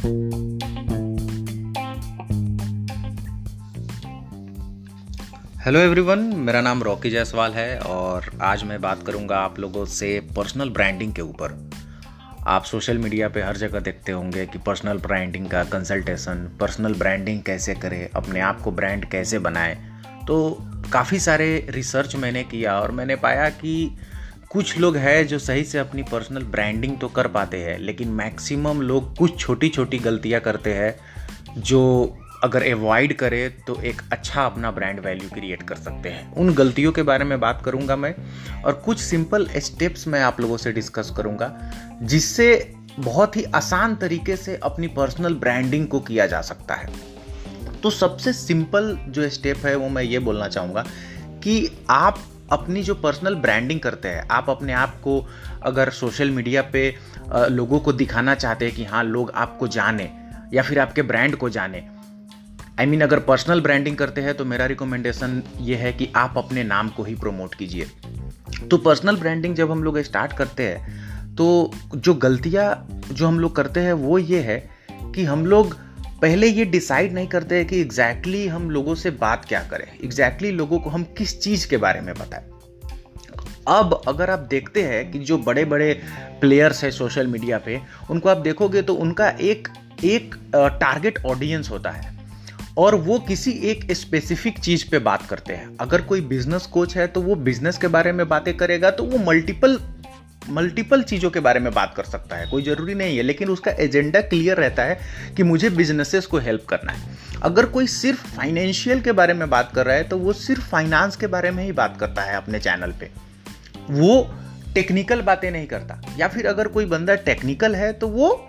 Hello everyone मेरा नाम Rocky Jaiswal है और आज मैं बात करूँगा आप लोगों से पर्सनल ब्रांडिंग के ऊपर। आप सोशल मीडिया पे हर जगह देखते होंगे कि पर्सनल ब्रांडिंग का कंसल्टेशन पर्सनल ब्रांडिंग कैसे करें, अपने आप को ब्रांड कैसे बनाएँ। तो काफ़ी सारे रिसर्च मैंने किया और मैंने पाया कि कुछ लोग हैं जो सही से अपनी पर्सनल ब्रांडिंग तो कर पाते हैं, लेकिन मैक्सिमम लोग कुछ छोटी छोटी गलतियाँ करते हैं, जो अगर एवॉइड करें तो एक अच्छा अपना ब्रांड वैल्यू क्रिएट कर सकते हैं। उन गलतियों के बारे में बात करूँगा मैं, और कुछ सिंपल स्टेप्स मैं आप लोगों से डिस्कस करूँगा, जिससे बहुत ही आसान तरीके से अपनी पर्सनल ब्रांडिंग को किया जा सकता है। तो सबसे सिंपल जो स्टेप है, वो मैं ये बोलना चाहूँगा कि आप अपनी जो पर्सनल ब्रांडिंग करते हैं आप अपने आप को अगर सोशल मीडिया पे लोगों को दिखाना चाहते हैं कि हाँ लोग आपको जाने या फिर आपके ब्रांड को जाने आई I मीन mean, अगर पर्सनल ब्रांडिंग करते हैं तो मेरा रिकमेंडेशन ये है कि आप अपने नाम को ही प्रमोट कीजिए। तो पर्सनल ब्रांडिंग जब हम लोग स्टार्ट करते हैं तो जो गलतियाँ जो हम लोग करते हैं वो ये है कि हम लोग पहले ये डिसाइड नहीं करते हैं कि एग्जैक्टली exactly हम लोगों से बात क्या करें। एग्जैक्टली exactly लोगों को हम किस चीज़ के बारे में बताएँ। अब अगर आप देखते हैं कि जो बड़े बड़े प्लेयर्स हैं सोशल मीडिया पे, उनको आप देखोगे तो उनका एक एक टारगेट ऑडियंस होता है। और वो किसी एक स्पेसिफिक चीज़ पे बात करते हैं। अगर कोई बिज़नेस कोच है तो वो बिज़नेस के बारे में बातें करेगा तो वो मल्टीपल मल्टीपल चीज़ों के बारे में बात कर सकता है, कोई ज़रूरी नहीं है, लेकिन उसका एजेंडा क्लियर रहता है कि मुझे बिजनेसेस को हेल्प करना है। अगर कोई सिर्फ़ फाइनेंशियल के बारे में बात कर रहा है तो वो सिर्फ़ फाइनेंस के बारे में ही बात करता है अपने चैनल पे। वो टेक्निकल बातें नहीं करता, या फिर अगर कोई बंदा टेक्निकल है तो वो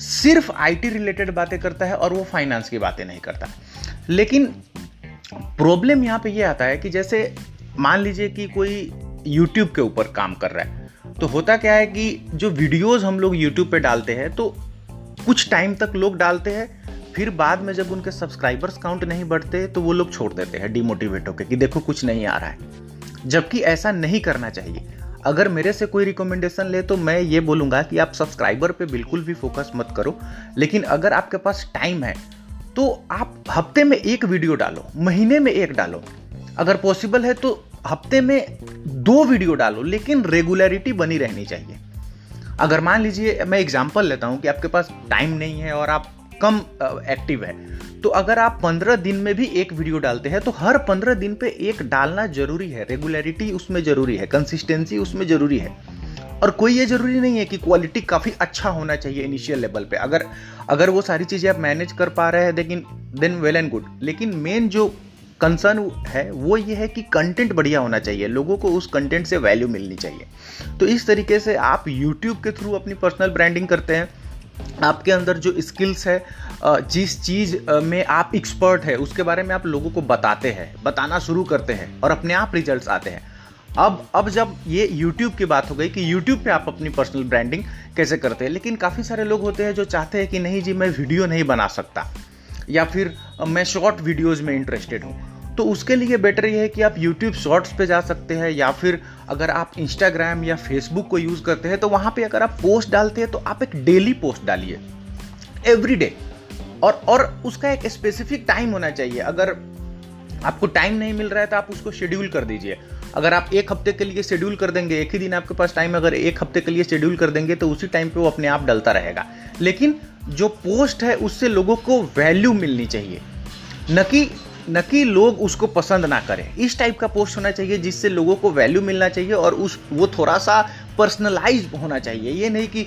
सिर्फ़ आईटी रिलेटेड बातें करता है और वो फाइनेंस की बातें नहीं करता। लेकिन प्रॉब्लम यहाँ पे ये आता है कि जैसे मान लीजिए कि कोई यूट्यूब के ऊपर काम कर रहा है तो होता क्या है कि जो वीडियोस हम लोग यूट्यूब पे डालते हैं तो कुछ टाइम तक लोग डालते हैं, फिर बाद में जब उनके सब्सक्राइबर्स काउंट नहीं बढ़ते तो वो लोग छोड़ देते हैं डिमोटिवेट होकर कि देखो कुछ नहीं आ रहा है। जबकि ऐसा नहीं करना चाहिए। अगर मेरे से कोई रिकमेंडेशन ले तो मैं ये बोलूँगा कि आप सब्सक्राइबर पे बिल्कुल भी फोकस मत करो। लेकिन अगर आपके पास टाइम है तो आप हफ़्ते में एक वीडियो डालो, महीने में एक डालो। अगर पॉसिबल है तो हफ़्ते में दो वीडियो डालो, लेकिन रेगुलरिटी बनी रहनी चाहिए। अगर मान लीजिए, मैं एग्ज़ाम्पल लेता हूँ कि आपके पास टाइम नहीं है और आप कम एक्टिव है तो अगर आप पंद्रह दिन में भी एक वीडियो डालते हैं तो हर पंद्रह दिन पे एक डालना ज़रूरी है। रेगुलरिटी उसमें ज़रूरी है कंसिस्टेंसी उसमें ज़रूरी है। और कोई ये ज़रूरी नहीं है कि क्वालिटी काफ़ी अच्छा होना चाहिए इनिशियल लेवल पे। अगर अगर वो सारी चीज़ें आप मैनेज कर पा रहे हैं लेकिन देन वेल एंड गुड लेकिन मेन जो कंसर्न है, वो ये है कि कंटेंट बढ़िया होना चाहिए, लोगों को उस कंटेंट से वैल्यू मिलनी चाहिए। तो इस तरीके से आप यूट्यूब के थ्रू अपनी पर्सनल ब्रांडिंग करते हैं, आपके अंदर जो स्किल्स है जिस चीज़ में आप एक्सपर्ट है, उसके बारे में आप लोगों को बताते हैं, बताना शुरू करते हैं और अपने आप रिजल्ट्स आते हैं। अब अब जब ये YouTube की बात हो गई कि YouTube पे आप अपनी पर्सनल ब्रांडिंग कैसे करते हैं, लेकिन काफ़ी सारे लोग होते हैं जो चाहते हैं कि नहीं जी, मैं वीडियो नहीं बना सकता। या फिर मैं शॉर्ट वीडियोज़ में इंटरेस्टेड हूँ। तो उसके लिए बेटर ये है कि आप यूट्यूब शॉर्ट्स पे जा सकते हैं या फिर अगर आप इंस्टाग्राम या फेसबुक को यूज़ करते हैं तो वहाँ पे अगर आप पोस्ट डालते हैं तो आप एक डेली पोस्ट डालिए। एवरी डे और और उसका एक स्पेसिफिक टाइम होना चाहिए। अगर आपको टाइम नहीं मिल रहा है तो आप उसको शेड्यूल कर दीजिए। अगर आप एक हफ़्ते के लिए शेड्यूल कर देंगे, एक ही दिन आपके पास टाइम अगर एक हफ़्ते के लिए शेड्यूल कर देंगे तो उसी टाइम पे वो अपने आप डलता रहेगा। लेकिन जो पोस्ट है, उससे लोगों को वैल्यू मिलनी चाहिए। न कि न कि लोग उसको पसंद ना करें। इस टाइप का पोस्ट होना चाहिए जिससे लोगों को वैल्यू मिलना चाहिए और उस, वो थोड़ा सा पर्सनलाइज होना चाहिए। ये नहीं कि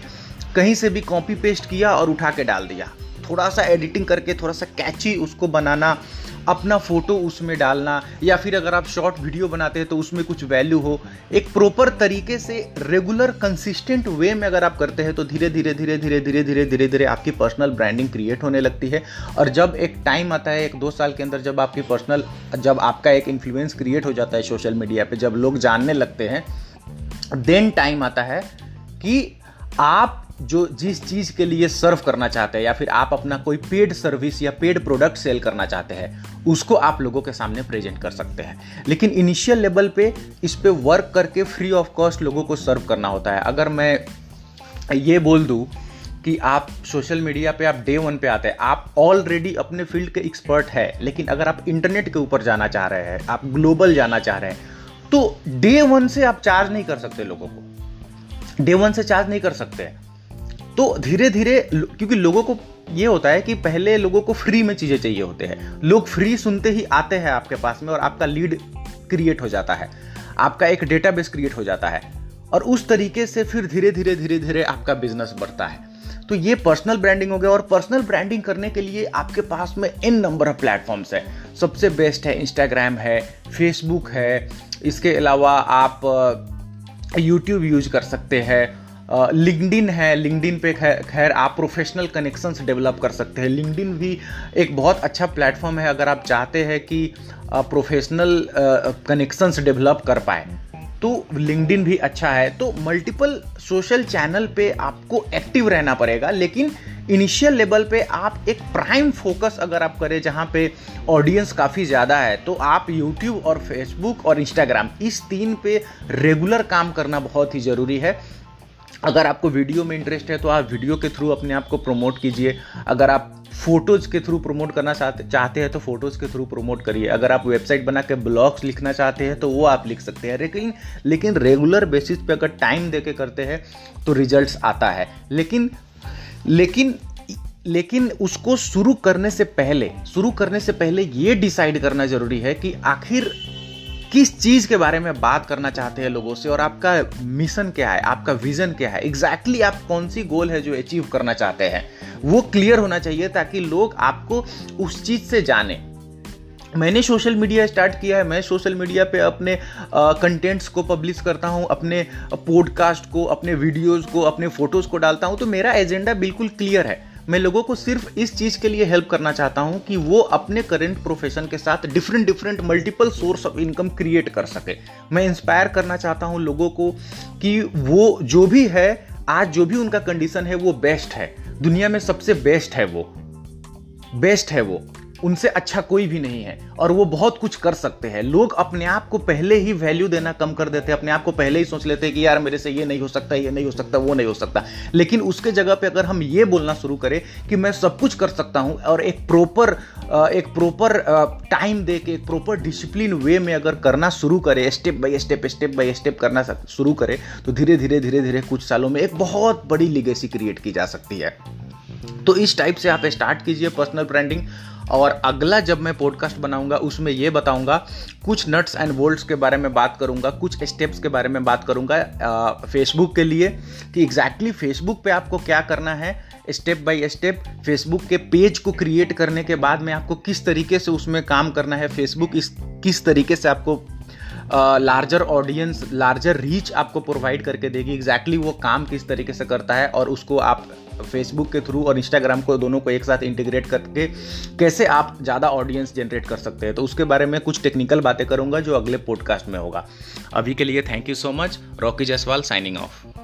कहीं से भी कॉपी पेस्ट किया और उठा के डाल दिया। थोड़ा सा एडिटिंग करके थोड़ा सा कैची उसको बनाना अपना फ़ोटो उसमें डालना, या फिर अगर आप शॉर्ट वीडियो बनाते हैं तो उसमें कुछ वैल्यू हो। एक प्रॉपर तरीके से रेगुलर कंसिस्टेंट वे में अगर आप करते हैं तो धीरे धीरे धीरे धीरे धीरे धीरे धीरे धीरे आपकी पर्सनल ब्रांडिंग क्रिएट होने लगती है। और जब एक टाइम आता है, एक दो साल के अंदर जब आपकी पर्सनल जब आपका एक इन्फ्लुएंस क्रिएट हो जाता है सोशल मीडिया पर जब लोग जानने लगते हैं देन टाइम आता है कि आप जो जिस चीज़ के लिए सर्व करना चाहते हैं या फिर आप अपना कोई पेड सर्विस या पेड प्रोडक्ट सेल करना चाहते हैं, उसको आप लोगों के सामने प्रेजेंट कर सकते हैं। लेकिन इनिशियल लेवल पे इस पर वर्क करके फ्री ऑफ़ कॉस्ट लोगों को सर्व करना होता है। अगर मैं ये बोल दूँ कि आप सोशल मीडिया पे, आप डे वन पे आते हैं, आप ऑलरेडी अपने फ़ील्ड के एक्सपर्ट है, लेकिन अगर आप इंटरनेट के ऊपर जाना चाह रहे हैं, आप ग्लोबल जाना चाह रहे हैं तो डे वन से आप चार्ज नहीं कर सकते लोगों को। डे वन से चार्ज नहीं कर सकते। तो धीरे धीरे क्योंकि लोगों को ये होता है कि पहले लोगों को फ्री में चीज़ें चाहिए होते हैं। लोग फ्री सुनते ही आते हैं आपके पास में और आपका लीड क्रिएट हो जाता है। आपका एक डेटाबेस क्रिएट हो जाता है। और उस तरीके से फिर धीरे धीरे धीरे धीरे आपका बिज़नेस बढ़ता है। तो ये पर्सनल ब्रांडिंग हो गया और पर्सनल ब्रांडिंग करने के लिए आपके पास में इन नंबर ऑफ़ प्लेटफॉर्म्स है। सबसे बेस्ट है इंस्टाग्राम है फेसबुक है, इसके अलावा आप यूट्यूब यूज़ कर सकते हैं। लिंकडिन है लिंकडिन पे खैर आप प्रोफेशनल कनेक्शंस डेवलप कर सकते हैं। लिंकडिन भी एक बहुत अच्छा प्लेटफॉर्म है अगर आप चाहते हैं कि प्रोफेशनल कनेक्शंस डेवलप कर पाए तो लिंकडिन भी अच्छा है। तो मल्टीपल सोशल चैनल पे आपको एक्टिव रहना पड़ेगा, लेकिन इनिशियल लेवल पे आप एक प्राइम फोकस अगर आप करें, जहाँ पे ऑडियंस काफ़ी ज़्यादा है तो आप यूट्यूब और फेसबुक और इंस्टाग्राम इस तीन पे रेगुलर काम करना बहुत ही ज़रूरी है। अगर आपको वीडियो में इंटरेस्ट है तो आप वीडियो के थ्रू अपने आप को प्रमोट कीजिए। अगर आप फ़ोटोज़ के थ्रू प्रमोट करना चाहते चाहते हैं तो फ़ोटोज़ के थ्रू प्रमोट करिए। अगर आप वेबसाइट बना के ब्लॉग्स लिखना चाहते हैं तो वो आप लिख सकते हैं। लेकिन लेकिन रेगुलर बेसिस पे अगर टाइम दे के करते हैं तो रिजल्ट्स आता है। लेकिन लेकिन लेकिन उसको शुरू करने से पहले, शुरू करने से पहले ये डिसाइड करना ज़रूरी है कि आखिर किस चीज़ के बारे में बात करना चाहते हैं लोगों से और आपका मिशन क्या है, आपका विजन क्या है एग्जैक्टली exactly आप कौन सी गोल है जो अचीव करना चाहते हैं? वो क्लियर होना चाहिए ताकि लोग आपको उस चीज़ से जाने। मैंने सोशल मीडिया स्टार्ट किया है, मैं सोशल मीडिया पे अपने कंटेंट्स को पब्लिश करता हूँ, अपने पॉडकास्ट को, अपने वीडियोस को, अपने फ़ोटोज़ को डालता हूँ तो मेरा एजेंडा बिल्कुल क्लियर है। मैं लोगों को सिर्फ़ इस चीज़ के लिए हेल्प करना चाहता हूँ कि वो अपने करेंट प्रोफेशन के साथ different different multiple source of income create कर सके। मैं इंस्पायर करना चाहता हूँ लोगों को कि वो जो भी है, आज जो भी उनका कंडीशन है, वो बेस्ट है। दुनिया में सबसे बेस्ट है वो। बेस्ट है वो। उनसे अच्छा कोई भी नहीं है और वो बहुत कुछ कर सकते हैं। लोग अपने आप को पहले ही वैल्यू देना कम कर देते हैं, अपने आप को पहले ही सोच लेते हैं कि यार मेरे से ये नहीं हो सकता, ये नहीं हो सकता, वो नहीं हो सकता। लेकिन उसके जगह पे अगर हम ये बोलना शुरू करें कि मैं सब कुछ कर सकता हूँ और एक प्रॉपर एक प्रॉपर टाइम दे के, एक प्रॉपर डिसिप्लिन वे में अगर करना शुरू करें step by step step by step करना शुरू करें तो धीरे धीरे धीरे धीरे कुछ सालों में एक बहुत बड़ी लिगेसी क्रिएट की जा सकती है। तो इस टाइप से आप स्टार्ट कीजिए पर्सनल ब्रांडिंग और अगला जब मैं पॉडकास्ट बनाऊँगा, उसमें ये बताऊँगा, कुछ नट्स एंड बोल्ट्स के बारे में बात करूँगा, कुछ स्टेप्स के बारे में बात करूँगा फेसबुक के लिए, कि एग्जैक्टली फेसबुक पे आपको क्या करना है स्टेप बाय स्टेप फेसबुक के पेज को क्रिएट करने के बाद में आपको किस तरीके से उसमें काम करना है फेसबुक इस, किस तरीके से आपको लार्जर ऑडियंस लार्जर रीच आपको प्रोवाइड करके देगी एग्जैक्टली exactly वो काम किस तरीके से करता है और उसको आप फेसबुक के थ्रू और इंस्टाग्राम को दोनों को एक साथ इंटीग्रेट करके कैसे आप ज़्यादा ऑडियंस जनरेट कर सकते हैं। तो उसके बारे में कुछ टेक्निकल बातें करूँगा जो अगले पॉडकास्ट में होगा। अभी के लिए thank you so much Rocky Jaiswal signing off